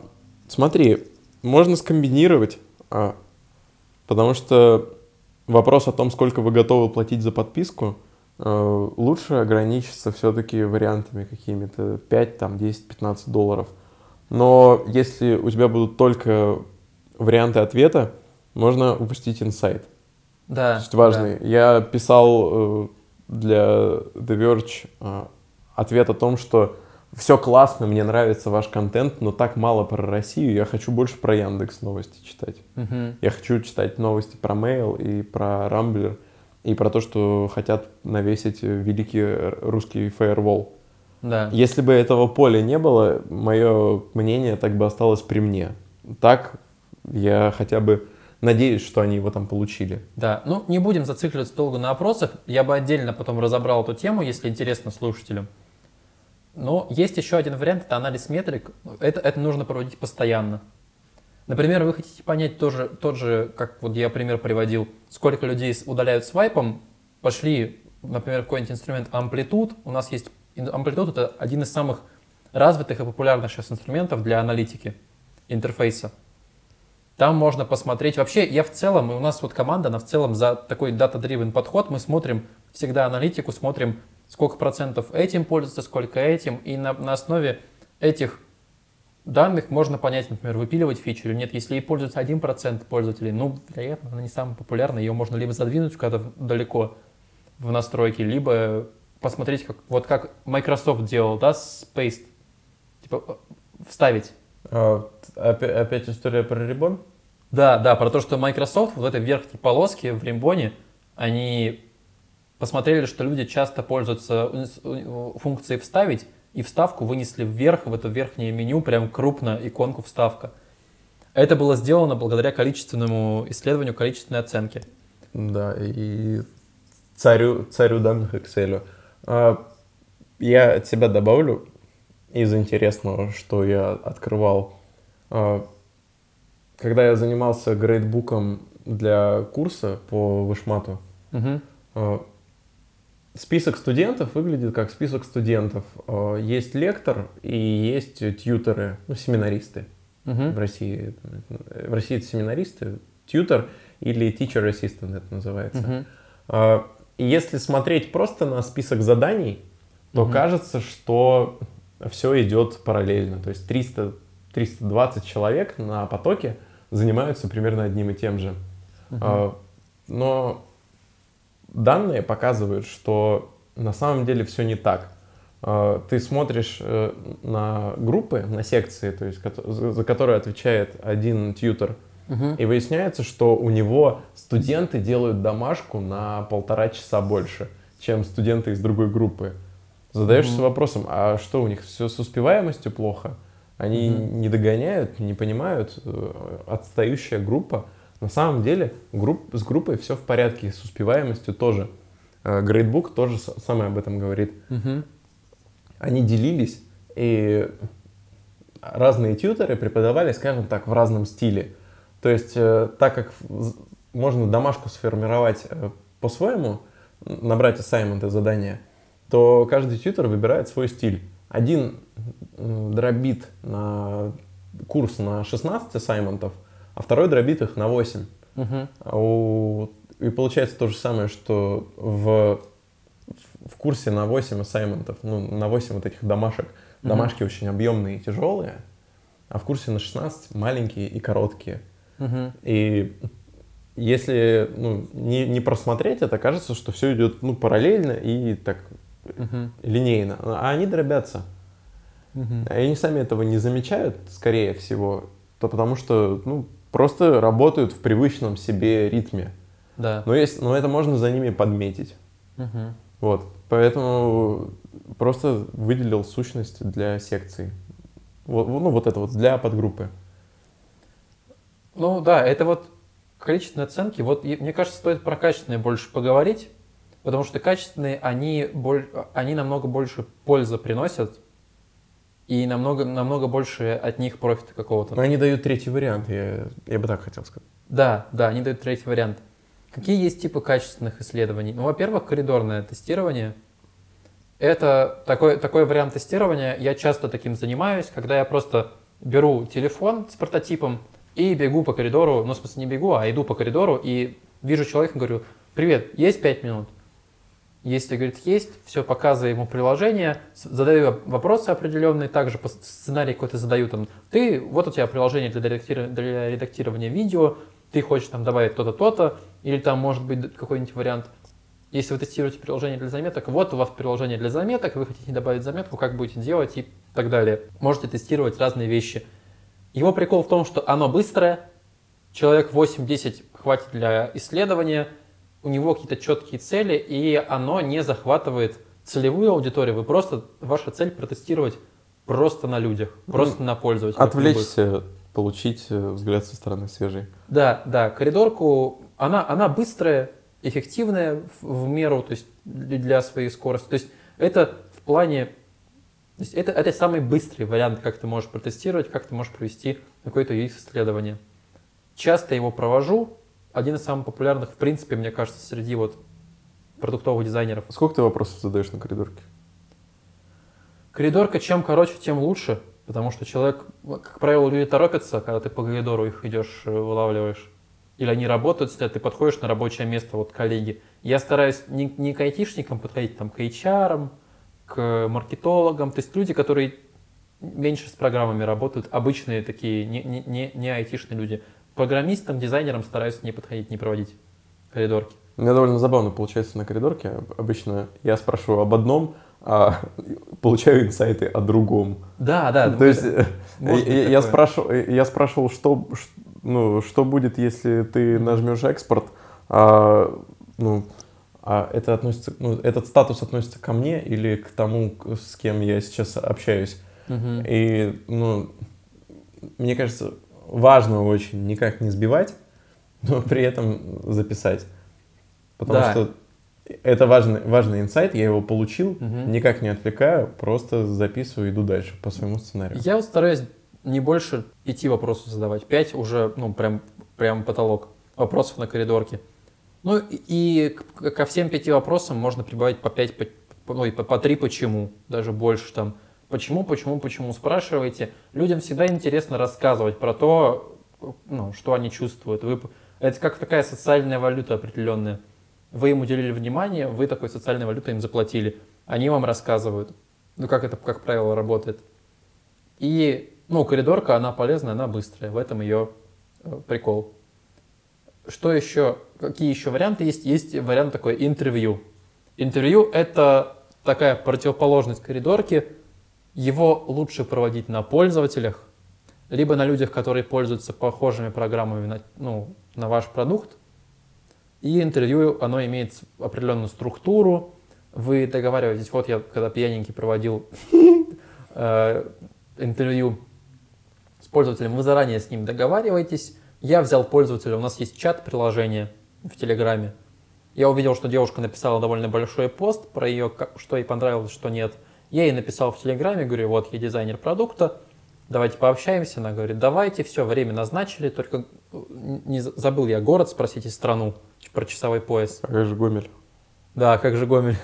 смотри, можно скомбинировать, а, потому что вопрос о том, сколько вы готовы платить за подписку, э, лучше ограничиться все-таки вариантами какими-то 5, там, 10, 15 долларов. Но если у тебя будут только варианты ответа, можно упустить инсайт. Да. То есть важный. Я писал э, для The Verge э, ответ о том, что все классно, мне нравится ваш контент, но так мало про Россию, я хочу больше про Яндекс новости читать. Мгм. Я хочу читать новости про Mail и про Рамблер, и про то, что хотят навесить великий русский фаервол. Да. Если бы этого поля не было, мое мнение так бы осталось при мне. Так я хотя бы надеюсь, что они его там получили. Да, ну не будем зацикливаться долго на опросах. Я бы отдельно потом разобрал эту тему, если интересно слушателям. Но есть еще один вариант, это анализ метрик. Это, это нужно проводить постоянно. Например, вы хотите понять тоже, тот же, как вот я пример приводил, сколько людей удаляют свайпом, пошли, например, какой-нибудь инструмент амплитуд. У нас есть амплитуд, это один из самых развитых и популярных сейчас инструментов для аналитики интерфейса. Там можно посмотреть. Вообще, я в целом, и у нас вот команда, она в целом за такой data-driven подход, мы смотрим всегда аналитику, смотрим, сколько процентов этим пользуется, сколько этим, и на, на основе этих данных можно понять, например, выпиливать фичу или нет. Если ей пользуется 1% пользователей, ну, вероятно, она не самая популярная, ее можно либо задвинуть куда-то далеко в настройки, либо посмотреть, как, вот как Microsoft делал, да, с Paste, типа вставить. А, опять, опять история про Ribbon? Да, да, про то, что Microsoft вот в этой верхней полоске в Римбоне, они посмотрели, что люди часто пользуются функцией «вставить», и вставку вынесли вверх, в это верхнее меню, прям крупно иконку «вставка». Это было сделано благодаря количественному исследованию, количественной оценке. Да, и царю, царю данных Excel. А, я от себя добавлю из интересного, что я открывал. А, когда я занимался грейдбуком для курса по вышмату, угу. Список студентов выглядит как список студентов. Есть лектор и есть тьютеры, ну, семинаристы. Угу. В России в России это семинаристы, тьютер или teacher assistant это называется. Угу. Если смотреть просто на список заданий, то угу. кажется, что все идет параллельно. То есть 300, 320 человек на потоке занимаются примерно одним и тем же. Uh-huh. Но данные показывают, что на самом деле все не так. А, ты смотришь э, на группы, на секции, то есть, за которые отвечает один тьютер, uh-huh. и выясняется, что у него студенты делают домашку на полтора часа больше, чем студенты из другой группы. Задаешься mm-hmm. вопросом, а что у них все с успеваемостью плохо? Они mm-hmm. не догоняют, не понимают, э, отстающая группа. На самом деле групп, с группой все в порядке, с успеваемостью тоже. Грейдбук тоже самое об этом говорит. Mm-hmm. Они делились, и разные тьютеры преподавали, скажем так, в разном стиле. То есть, э, так как можно домашку сформировать э, по-своему, набрать ассайменты, задания – то каждый тьютер выбирает свой стиль. Один дробит на курс на 16 ассайментов, а второй дробит их на 8. Угу. И получается то же самое, что в, в курсе на 8 ассайментов, ну, на 8 вот этих домашек, угу. домашки очень объемные и тяжелые, а в курсе на 16 маленькие и короткие. Угу. И если ну, не, не просмотреть это, кажется, что все идет ну, параллельно и так угу. линейно, а они дробятся. Угу. И они сами этого не замечают, скорее всего, то потому что ну, просто работают в привычном себе ритме. Да. Но, есть, но это можно за ними подметить. Угу. Вот. Поэтому просто выделил сущность для секции. Вот, ну, вот это вот для подгруппы. Ну да, это вот количественные оценки. Вот мне кажется, стоит про качественные больше поговорить. Потому что качественные, они, боль, они намного больше пользы приносят, и намного, намного больше от них профита какого-то. Но они дают третий вариант, я, я бы так хотел сказать. Да, да, они дают третий вариант. Какие есть типы качественных исследований? Ну, во-первых, коридорное тестирование. Это такой, такой вариант тестирования. Я часто таким занимаюсь, когда я просто беру телефон с прототипом и бегу по коридору, ну, в смысле, не бегу, а иду по коридору и вижу человека и говорю, привет, есть пять минут? Если, говорит, есть, все, показываю ему приложение, задаю вопросы определенные, также по сценарий какой-то задаю там, ты, вот у тебя приложение для, редактирования, для редактирования видео, ты хочешь там добавить то-то, то-то, или там может быть какой-нибудь вариант, если вы тестируете приложение для заметок, вот у вас приложение для заметок, вы хотите добавить заметку, как будете делать и так далее. Можете тестировать разные вещи. Его прикол в том, что оно быстрое, человек 8-10 хватит для исследования – у него какие-то четкие цели, и оно не захватывает целевую аудиторию. Вы просто, ваша цель протестировать просто на людях, просто ну, на пользователях. Отвлечься, получить э, взгляд со стороны свежий. Да, да, коридорку, она, она быстрая, эффективная в, в меру, то есть для своей скорости. То есть это в плане, то есть это, это самый быстрый вариант, как ты можешь протестировать, как ты можешь провести какое-то UX-исследование. Часто его провожу, один из самых популярных, в принципе, мне кажется, среди вот продуктовых дизайнеров. Сколько ты вопросов задаешь на коридорке? Коридорка чем короче, тем лучше, потому что человек, как правило, люди торопятся, когда ты по коридору их идешь, э, вылавливаешь. или они работают, если ты подходишь на рабочее место, вот коллеги. Я стараюсь не, не к айтишникам подходить, там, к HR, к маркетологам, то есть люди, которые меньше с программами работают, обычные такие, не, не, не айтишные люди. Программистам, дизайнерам стараюсь не подходить, не проводить коридорки. У меня довольно забавно получается на коридорке. Обычно я спрашиваю об одном, а получаю инсайты о другом. Да, да. То есть э, я, я, спрашивал, я спрашивал, что, ну, что будет, если ты нажмешь экспорт, а, ну, а это относится, ну, этот статус относится ко мне или к тому, с кем я сейчас общаюсь. Угу. И, ну, мне кажется, важно очень никак не сбивать, но при этом записать. Потому да. что это важный, важный инсайт, я его получил, угу. никак не отвлекаю, просто записываю, иду дальше по своему сценарию. Я стараюсь не больше пяти вопросов задавать. Пять уже, ну, прям, прям потолок вопросов на коридорке. Ну, и ко всем пяти вопросам можно прибавить по пять, по, ну, по, по три почему, даже больше там. Почему, почему, почему спрашиваете. Людям всегда интересно рассказывать про то, ну, что они чувствуют. Вы, это как такая социальная валюта определенная. Вы им уделили внимание, вы такой социальной валютой им заплатили. Они вам рассказывают, ну, как это, как правило, работает. И, ну, коридорка, она полезная, она быстрая. В этом ее э, прикол. Что еще? Какие еще варианты есть? Есть вариант такой интервью. Интервью — это такая противоположность коридорки. Его лучше проводить на пользователях, либо на людях, которые пользуются похожими программами на, ну, на ваш продукт, и интервью, оно имеет определенную структуру. Вы договариваетесь, вот я когда пьяненький проводил э, интервью с пользователем, вы заранее с ним договариваетесь. Я взял пользователя, у нас есть чат приложение в Телеграме. Я увидел, что девушка написала довольно большой пост про ее, что ей понравилось, что нет. Я ей написал в Телеграме, говорю, вот я дизайнер продукта, давайте пообщаемся. Она говорит, давайте, все, время назначили, только э, не забыл я город спросить и страну про часовой пояс. А как же Гомель? Да, как же Гомель.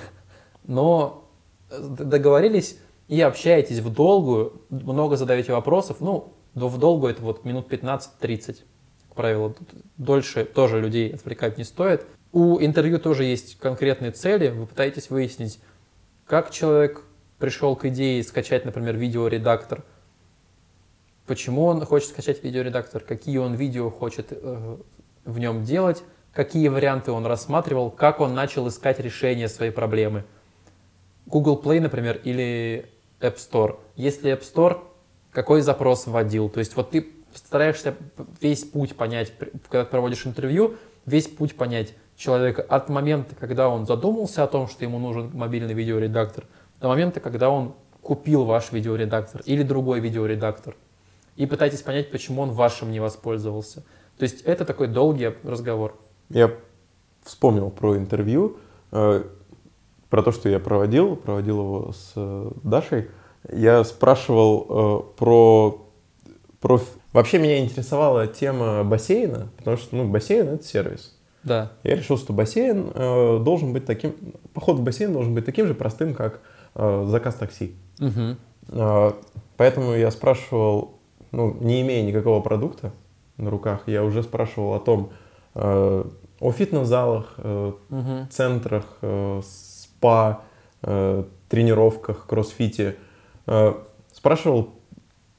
Но э, договорились и общаетесь в долгую, много задаете вопросов. Ну, в долгую это вот минут 15-30, как правило. Дольше тоже людей отвлекать не стоит. У интервью тоже есть конкретные цели. Вы пытаетесь выяснить, как человек пришел к идее скачать, например, видеоредактор, почему он хочет скачать видеоредактор, какие он видео хочет э, в нем делать, какие варианты он рассматривал, как он начал искать решение своей проблемы. Google Play, например, или App Store. Если App Store, какой запрос вводил? То есть вот ты стараешься весь путь понять, когда проводишь интервью, весь путь понять человека от момента, когда он задумался о том, что ему нужен мобильный видеоредактор, до момента, когда он купил ваш видеоредактор или другой видеоредактор. И пытайтесь понять, почему он вашим не воспользовался. То есть это такой долгий разговор. Я вспомнил про интервью, э, про то, что я проводил, проводил его с э, Дашей. Я спрашивал э, про, про... Вообще меня интересовала тема бассейна, потому что ну, бассейн — это сервис. Да. Я решил, что бассейн э, должен быть таким... Поход в бассейн должен быть таким же простым, как заказ такси. Угу. Э, поэтому я спрашивал, ну, не имея никакого продукта на руках, я уже спрашивал о том, э, о фитнес-залах, угу. центрах, э, спа, э, тренировках, кроссфите. Спрашивал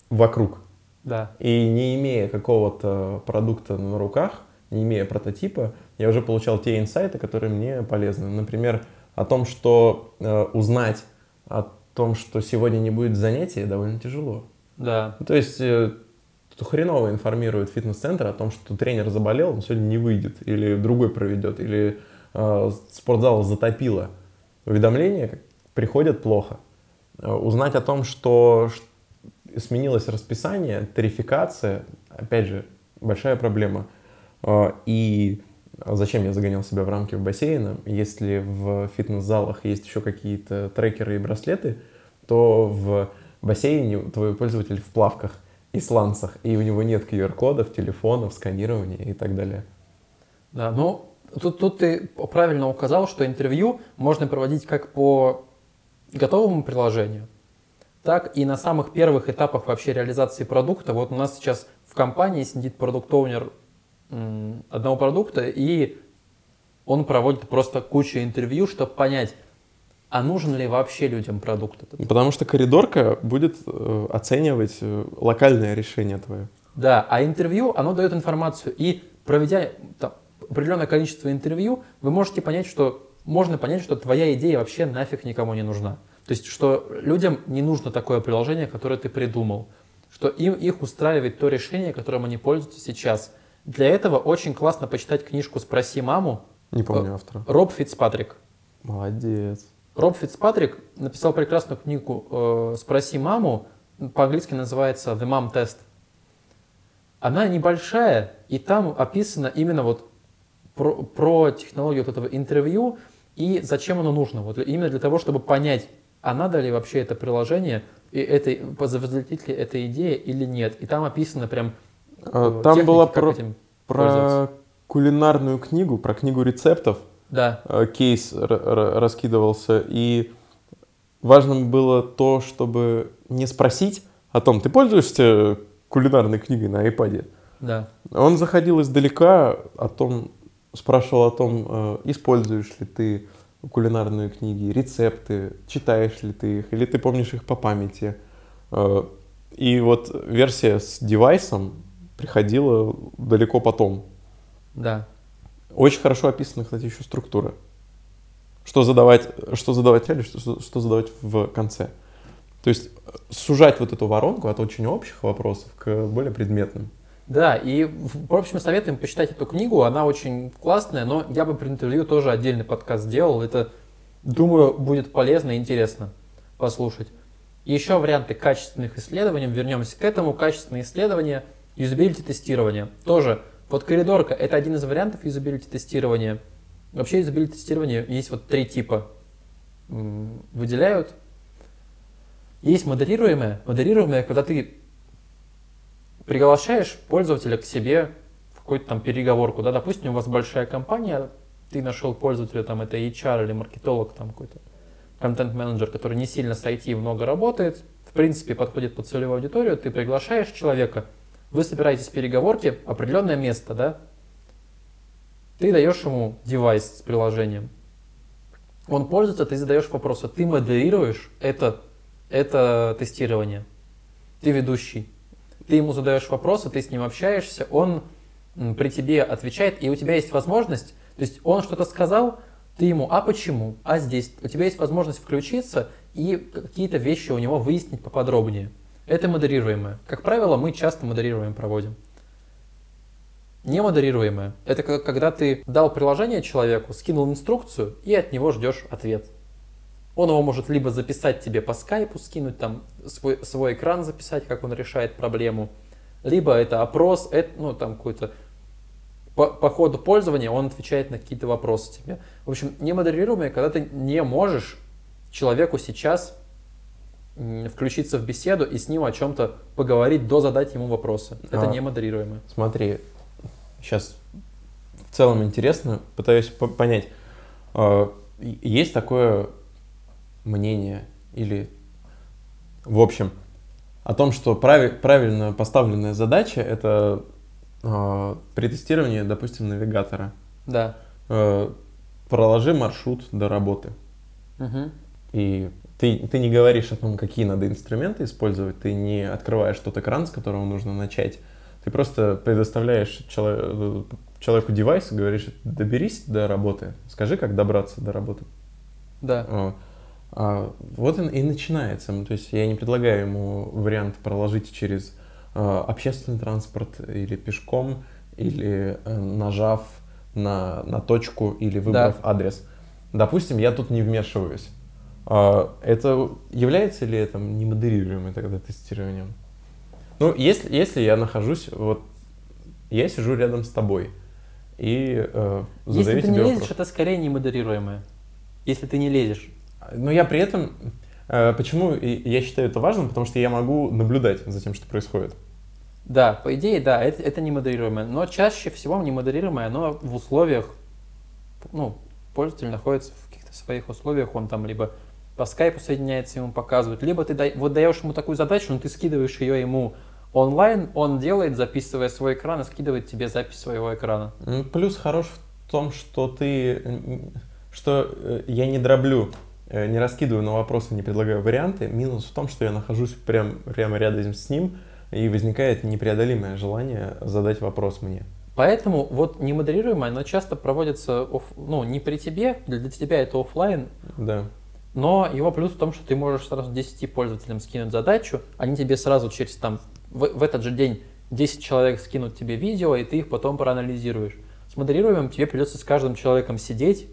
вокруг. Да. И не имея какого-то продукта на руках, не имея прототипа, я уже получал те инсайты, которые мне полезны. Например, о том, что э, узнать о том, что сегодня не будет занятия, довольно тяжело. Да. То есть кто хреново информирует фитнес-центр о том, что тренер заболел, он сегодня не выйдет, или другой проведет, или э, спортзал затопило. Уведомления приходят плохо. Э, узнать о том, что сменилось расписание, тарификация, опять же, большая проблема. Э, и зачем я загонял себя в рамки бассейна, если в фитнес-залах есть еще какие-то трекеры и браслеты, то в бассейне твой пользователь в плавках исландцах, и у него нет QR-кодов, телефонов, сканирования и так далее. Да, ну, тут, тут ты правильно указал, что интервью можно проводить как по готовому приложению, так и на самых первых этапах вообще реализации продукта. Вот у нас сейчас в компании сидит продукт оунер м, одного продукта, и он проводит просто кучу интервью, чтобы понять, а нужен ли вообще людям продукт этот. Потому что коридорка будет э, оценивать э, локальное решение твое. Да, а интервью, оно дает информацию. И проведя там, определенное количество интервью, вы можете понять, что можно понять, что твоя идея вообще нафиг никому не нужна. То есть, что людям не нужно такое приложение, которое ты придумал. Что им их устраивает то решение, которым они пользуются сейчас. Для этого очень классно почитать книжку «Спроси маму». Не помню автора. Роб Фицпатрик. Молодец. Роб Фицпатрик написал прекрасную книгу э, «Спроси маму». По-английски называется «The Mom Test». Она небольшая, и там описано именно вот про, про технологию вот этого интервью и зачем оно нужно. Вот именно для того, чтобы понять, а надо ли вообще это приложение, и это, взлетит ли эта идея или нет. И там описано прям Там техники, была как про, про кулинарную книгу, про книгу рецептов. Да, э, кейс раскидывался, и важно было то, чтобы не спросить о том, ты пользуешься кулинарной книгой на iPad. да, Он заходил издалека, о том, спрашивал о том, э, используешь ли ты кулинарные книги, рецепты, читаешь ли ты их, или ты помнишь их по памяти. Э, И вот версия с девайсом приходила далеко потом. да. Очень хорошо описана, кстати, еще структура. Что задавать, что задавать начале, что, что- задавать в конце. То есть э, сужать вот эту воронку от очень общих вопросов к более предметным. Да, и в в общем советуем почитать эту книгу, она очень классная, но я бы при интервью тоже отдельный подкаст сделал, это, думаю, будет полезно и интересно послушать. И еще варианты качественных исследований, вернемся к этому, качественные исследования, юзабилити тестирование. Тоже, вот коридорка, это один из вариантов юзабилити тестирования. Вообще юзабилити тестирования есть вот три типа выделяют. Есть модерируемое. Модерируемое, когда ты приглашаешь пользователя к себе в какую-то там переговорку, да, допустим, у вас большая компания, ты нашел пользователя, там, это HR или маркетолог, там, какой-то контент-менеджер, который не сильно с IT много работает, в принципе, подходит под целевую аудиторию, ты приглашаешь человека, вы собираетесь в переговорке, определенное место, да, ты даешь ему девайс с приложением, он пользуется, ты задаешь вопросы, ты модерируешь это, это тестирование, ты ведущий, ты ему задаешь вопросы, ты с ним общаешься, он при тебе отвечает, и у тебя есть возможность, то есть он что-то сказал, ты ему, а почему, а здесь, у тебя есть возможность включиться и какие-то вещи у него выяснить поподробнее. Это модерируемое. Как правило, мы часто модерируем проводим. Немодерируемое – это когда ты дал приложение человеку, скинул инструкцию и от него ждешь ответ. Он его может либо записать тебе по скайпу, скинуть там свой, свой экран записать, как он решает проблему, либо это опрос, это, ну там какой-то по, по ходу пользования он отвечает на какие-то вопросы тебе. В общем, немодерируемое, когда ты не можешь человеку сейчас включиться в беседу и с ним о чем-то поговорить, до задать ему вопросы. Это А. немодерируемое. Смотри, сейчас в целом интересно, пытаюсь по- понять, и- есть такое мнение или, в общем, о том, что прави- правильно поставленная задача это э, при тестировании, допустим, навигатора. Да. Э, проложи маршрут до работы. Мгм. И ты, ты не говоришь о том, какие надо инструменты использовать, ты не открываешь тот экран, с которого нужно начать. Ты просто предоставляешь чело- человеку девайс и говоришь, доберись до работы, скажи, как добраться до работы. Да. А, а вот и, и начинается. То есть я не предлагаю ему вариант проложить через а, общественный транспорт или пешком, или э, нажав на, на точку или выбрав адрес. Допустим, я тут не вмешиваюсь. А, это является ли это немодерируемым тогда тестированием? Ну, если, если я нахожусь, вот я сижу рядом с тобой и э, задаю Если ты тебе не вопрос. лезешь, это скорее немодерируемое. Если ты не лезешь. Но я при этом... э, Почему я считаю это важным? Потому что я могу наблюдать за тем, что происходит. Да, по идее, да, это, это немодерируемое. Но чаще всего немодерируемое, оно в условиях, ну, пользователь находится в каких-то своих условиях, он там либо по скайпу соединяется, ему показывают, либо ты дай- вот даешь ему такую задачу, но ты скидываешь ее ему Онлайн он делает, записывая свой экран и скидывает тебе запись своего экрана. Ну, Плюс хорош в том, что ты, что э, я не дроблю, э, не раскидываю на вопросы, не предлагаю варианты. Минус в том, что я нахожусь прям, прямо рядом с ним, и возникает непреодолимое желание задать вопрос мне. Поэтому вот немодерируемое, оно часто проводится, оф- ну, не при тебе, для тебя это оффлайн, Да. Но его плюс в том, что ты можешь сразу 10 пользователям скинуть задачу, они тебе сразу через там, в, в этот же день 10 человек скинут тебе видео, и ты их потом проанализируешь. С модерируемым тебе придется с каждым человеком сидеть,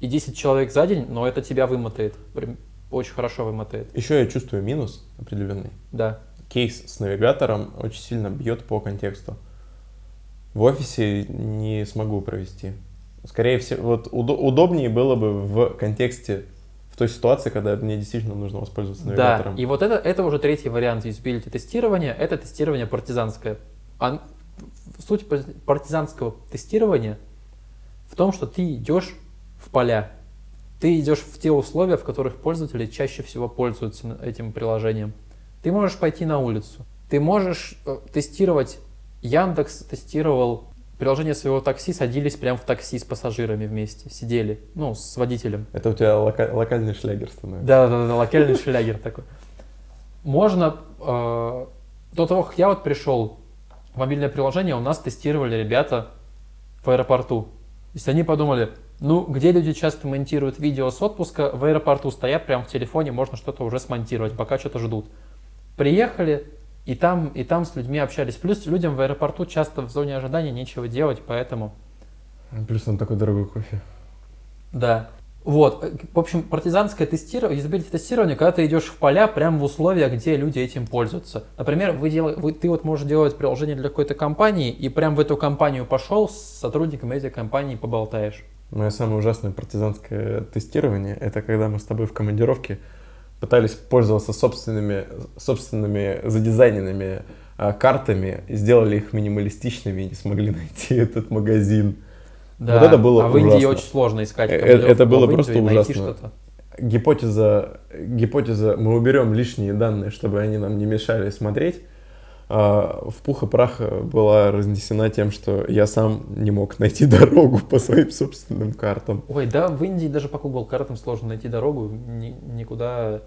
и 10 человек за день, но это тебя вымотает, очень хорошо вымотает, Еще я чувствую минус определенный. да. Кейс с навигатором очень сильно бьет по контексту. В офисе не смогу провести. Скорее всего, вот удо- удобнее было бы в контексте, той ситуации, когда мне действительно нужно воспользоваться Да, навигатором. и вот это, это уже третий вариант юзабилити тестирования, это тестирование партизанское. А суть пар- партизанского тестирования в том, что ты идешь в поля, ты идешь в те условия, в которых пользователи чаще всего пользуются этим приложением. Ты можешь пойти на улицу, ты можешь э, тестировать, Яндекс тестировал приложение своего такси, садились прямо в такси с пассажирами вместе, сидели, ну, с водителем. Это у тебя лока- локальный шлягер становится. Да, да, да, локальный шлягер такой. Можно, э, до того, как я вот пришел в мобильное приложение, у нас тестировали ребята в аэропорту. То есть они подумали, ну, где люди часто монтируют видео с отпуска, в аэропорту стоят прямо в телефоне, можно что-то уже смонтировать, пока что-то ждут. Приехали, и там, и там с людьми общались. Плюс людям в аэропорту часто в зоне ожидания нечего делать, поэтому Плюс он такой дорогой кофе. Да. Вот, в общем, партизанское тестирование, юзабилити тестирование, когда ты идешь в поля прямо в условиях, где люди этим пользуются. Например, вы дел... вы, ты вот можешь делать приложение для какой-то компании, и прям в эту компанию пошел, с сотрудниками этой компании поболтаешь. Мое самое ужасное партизанское тестирование – это когда мы с тобой в командировке пытались пользоваться собственными, собственными задизайненными а, картами, сделали их минималистичными и не смогли найти этот магазин. Да. Вот это было А в Индии ужасно. очень сложно искать. Э, э, это было просто ужасно. что-то. Гипотеза, гипотеза, мы уберем лишние данные, чтобы они нам не мешали смотреть. А, в пух и прах была разнесена тем, что я сам не мог найти дорогу по своим собственным картам. Ой, да, в Индии даже по Google картам сложно найти дорогу, ни- никуда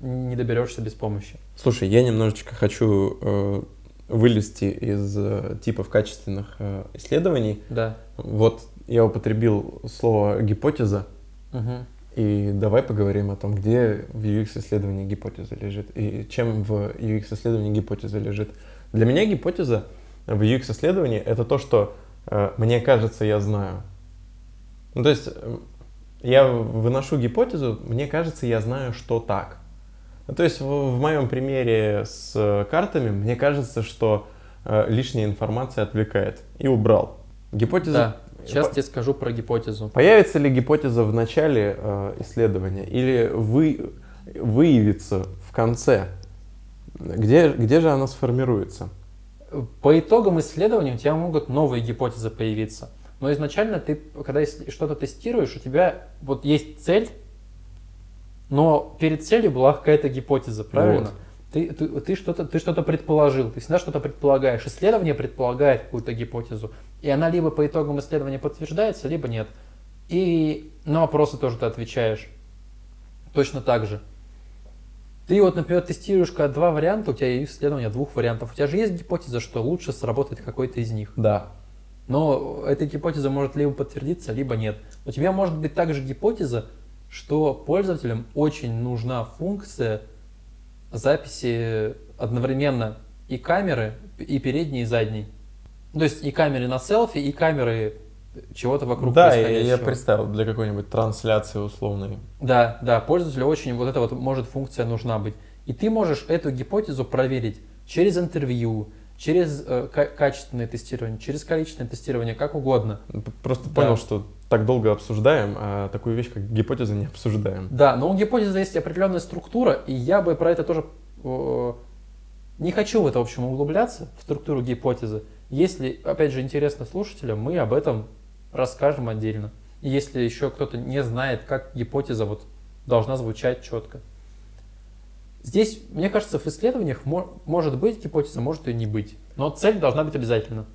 не доберешься без помощи. Слушай, я немножечко хочу э, вылезти из э, типов качественных э, исследований. Да. Вот я употребил слово гипотеза, Мгм. И давай поговорим о том, где в UX-исследовании гипотеза лежит, и чем в UX-исследовании гипотеза лежит. Для меня гипотеза в UX-исследовании — это то, что э, мне кажется, я знаю. Ну, то есть э, я выношу гипотезу, мне кажется, я знаю, что так. Ну, то есть в, в моем примере с э, картами, мне кажется, что э, лишняя информация отвлекает. И убрал. Гипотеза... Да. Сейчас тебе скажу про гипотезу. Появится ли гипотеза в начале э, исследования или вы, выявится в конце? Где, где же она сформируется? По итогам исследования у тебя могут новые гипотезы появиться. Но изначально ты, когда что-то тестируешь, у тебя вот есть цель, но перед целью была какая-то гипотеза, правильно? Вот. Ты, ты, ты что-то, ты что-то предположил, ты всегда что-то предполагаешь. Исследование предполагает какую-то гипотезу, и она либо по итогам исследования подтверждается, либо нет. И на вопросы тоже ты отвечаешь. Точно так же. Ты вот, например, тестируешь когда два варианта, у тебя есть исследование двух вариантов. У тебя же есть гипотеза, что лучше сработает какой-то из них. Да. Но эта гипотеза может либо подтвердиться, либо нет. У тебя может быть также гипотеза, что пользователям очень нужна функция записи одновременно и камеры, и передней, и задней. То есть и камеры на селфи, и камеры чего-то вокруг да, я, я происходящего. представил для какой-нибудь трансляции условной. Да, да, пользователю очень вот эта вот может функция нужна быть. И ты можешь эту гипотезу проверить через интервью, через э, ка- качественное тестирование, через количественное тестирование, как угодно. П- Просто Да. понял, что так долго обсуждаем, а такую вещь, как гипотеза, не обсуждаем. Да, но у гипотезы есть определенная структура, и я бы про это тоже э, не хочу в это, в общем, углубляться, в структуру гипотезы. Если, опять же, интересно слушателям, мы об этом расскажем отдельно. И если еще кто-то не знает, как гипотеза вот должна звучать четко. Здесь, мне кажется, в исследованиях мо- может быть гипотеза, может и не быть. Но цель должна быть обязательно.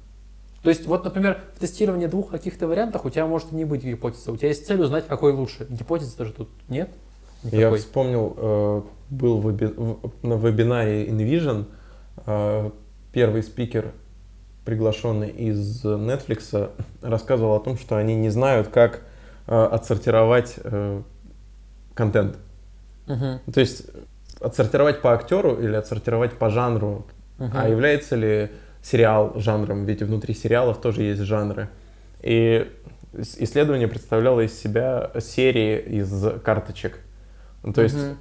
То есть, вот, например, в тестировании двух каких-то вариантов у тебя может не быть гипотезы. У тебя есть цель узнать, какой лучше. Гипотезы тоже тут нет. Я никакой. вспомнил, э, был на вебинаре InVision э, первый спикер, приглашенный из Netflix, рассказывал о том, что они не знают, как э, отсортировать э, контент. Мгм. То есть отсортировать по актеру или отсортировать по жанру. Мгм. А является ли сериал жанром? Ведь внутри сериалов тоже есть жанры. И ис- исследование представляло из себя серии из карточек. То есть, Мгм.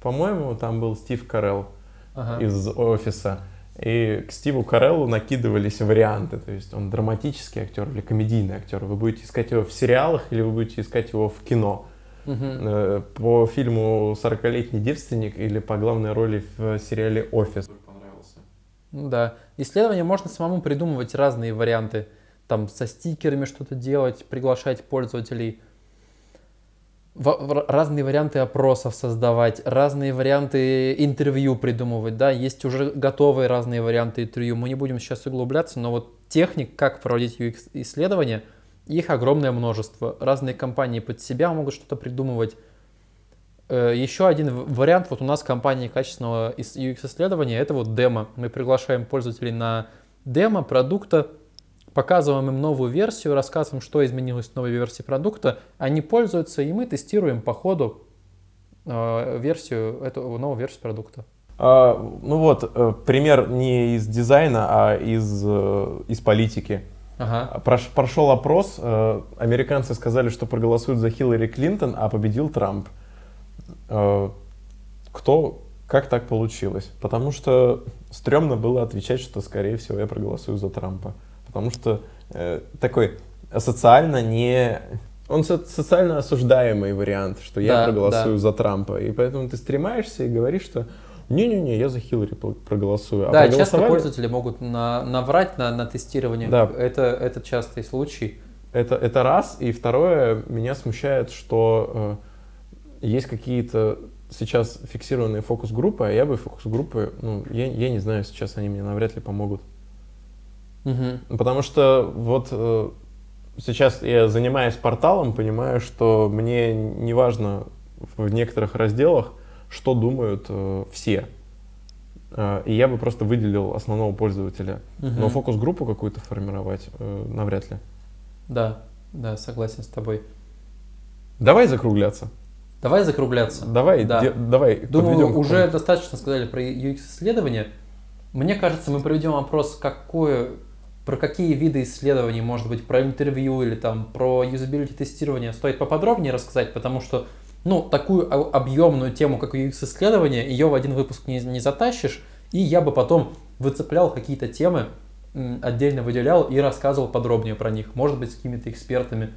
по-моему, там был Стив Карелл Ага. из офиса. И к Стиву Кареллу накидывались варианты. То есть он драматический актер или комедийный актер. Вы будете искать его в сериалах или вы будете искать его в кино. Э, По фильму «40-летний девственник» или по главной роли в сериале «Офис». Ну да. Исследование можно самому придумывать разные варианты. Там со стикерами что-то делать, приглашать пользователей. Разные варианты опросов создавать, разные варианты интервью придумывать, да, есть уже готовые разные варианты интервью, мы не будем сейчас углубляться, но вот техник, как проводить UX-исследования, их огромное множество. Разные компании под себя могут что-то придумывать. Э, Еще один вариант, вот у нас компания качественного ис- UX-исследования, это вот демо. Мы приглашаем пользователей на демо продукта, показываем им новую версию, рассказываем, что изменилось в новой версии продукта, они пользуются, и мы тестируем по ходу э, версию, эту новую версию продукта. А, ну вот, э, пример не из дизайна, а из, э, из политики. Ага. Прош- прошел опрос, американцы сказали, что проголосуют за Хиллари Клинтон, а победил Трамп. Кто, как так получилось? Потому что стрёмно было отвечать, что, скорее всего, я проголосую за Трампа. Потому что э, такой социально не... Он со- социально осуждаемый вариант, что я Да, проголосую да. за Трампа. И поэтому ты стремаешься и говоришь, что не-не-не, я за Хиллари проголосую. А да, часто проголосовали? пользователи могут на, наврать на, на тестировании. Да. Это, это частый случай. Это, это раз. И второе, меня смущает, что э, есть какие-то сейчас фиксированные фокус-группы, а я бы фокус-группы, ну, я, я не знаю, сейчас они мне навряд ли помогут. Мгм. Потому что вот э, сейчас я занимаюсь порталом, понимаю, что мне не важно в некоторых разделах, что думают э, все. Э, и я бы просто выделил основного пользователя. Мгм. Но фокус-группу какую-то формировать э, навряд ли. Да, да, согласен с тобой. Давай закругляться. Давай закругляться. Давай, Да. де- давай. Думаю, уже достаточно сказали про UX-исследования. Мне кажется, мы проведем опрос, какое, про какие виды исследований, может быть, про интервью или там про юзабилити тестирование стоит поподробнее рассказать, потому что, ну, такую объемную тему, как UX-исследование, ее в один выпуск не, не затащишь, и я бы потом выцеплял какие-то темы, отдельно выделял и рассказывал подробнее про них, может быть, с какими-то экспертами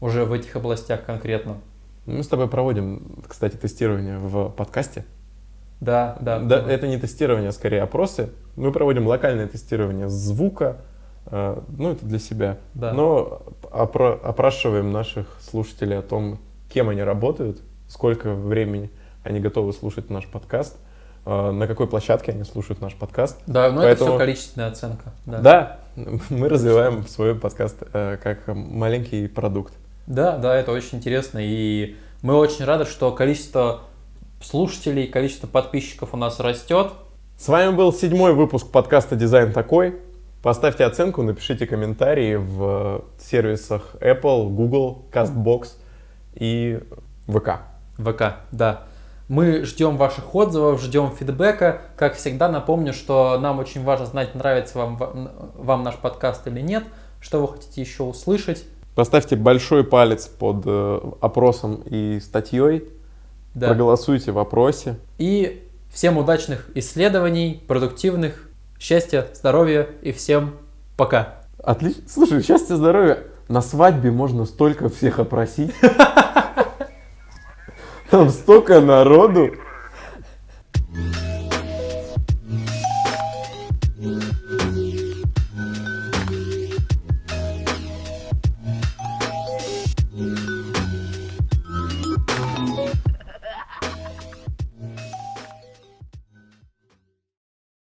уже в этих областях конкретно. Мы с тобой проводим, кстати, тестирование в подкасте. Да, да. Да, это не тестирование, а скорее опросы. Мы проводим локальное тестирование звука, ну, это для себя. Да. Но опро- опрашиваем наших слушателей о том, кем они работают, сколько времени они готовы слушать наш подкаст, э, на какой площадке они слушают наш подкаст. Да, но это Поэтому- все количественная оценка. Да. Да, мы развиваем свой подкаст э, как маленький продукт. да, да, это очень интересно. И мы очень рады, что количество слушателей, количество подписчиков у нас растет. С вами был седьмой выпуск подкаста «Дизайн такой». Поставьте оценку, напишите комментарии в сервисах Apple, Google, CastBox и ВК. ВК, да. Мы ждем ваших отзывов, ждем фидбэка. Как всегда, напомню, что нам очень важно знать, нравится вам, вам наш подкаст или нет, что вы хотите еще услышать. Поставьте большой палец под э, опросом и статьей. Да. Проголосуйте в опросе. И всем удачных исследований, продуктивных, счастья, здоровья и всем пока. Отлично. Слушай, счастья, здоровья. На свадьбе можно столько всех опросить. Там столько народу.